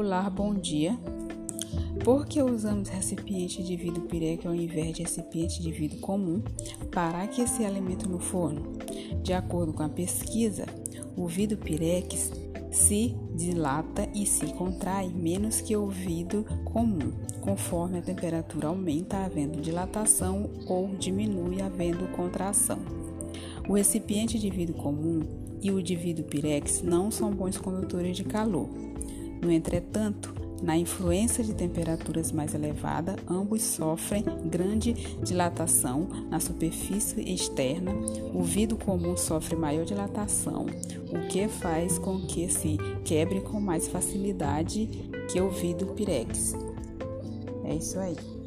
Olá, bom dia. Por que usamos recipiente de vidro pirex ao invés de recipiente de vidro comum para aquecer alimento no forno? De acordo com a pesquisa, o vidro pirex se dilata e se contrai menos que o vidro comum, conforme a temperatura aumenta havendo dilatação ou diminui havendo contração. O recipiente de vidro comum e o de vidro pirex não são bons condutores de calor. No entretanto, na influência de temperaturas mais elevadas, ambos sofrem grande dilatação na superfície externa. O vidro comum sofre maior dilatação, o que faz com que se quebre com mais facilidade que o vidro pirex. É isso aí.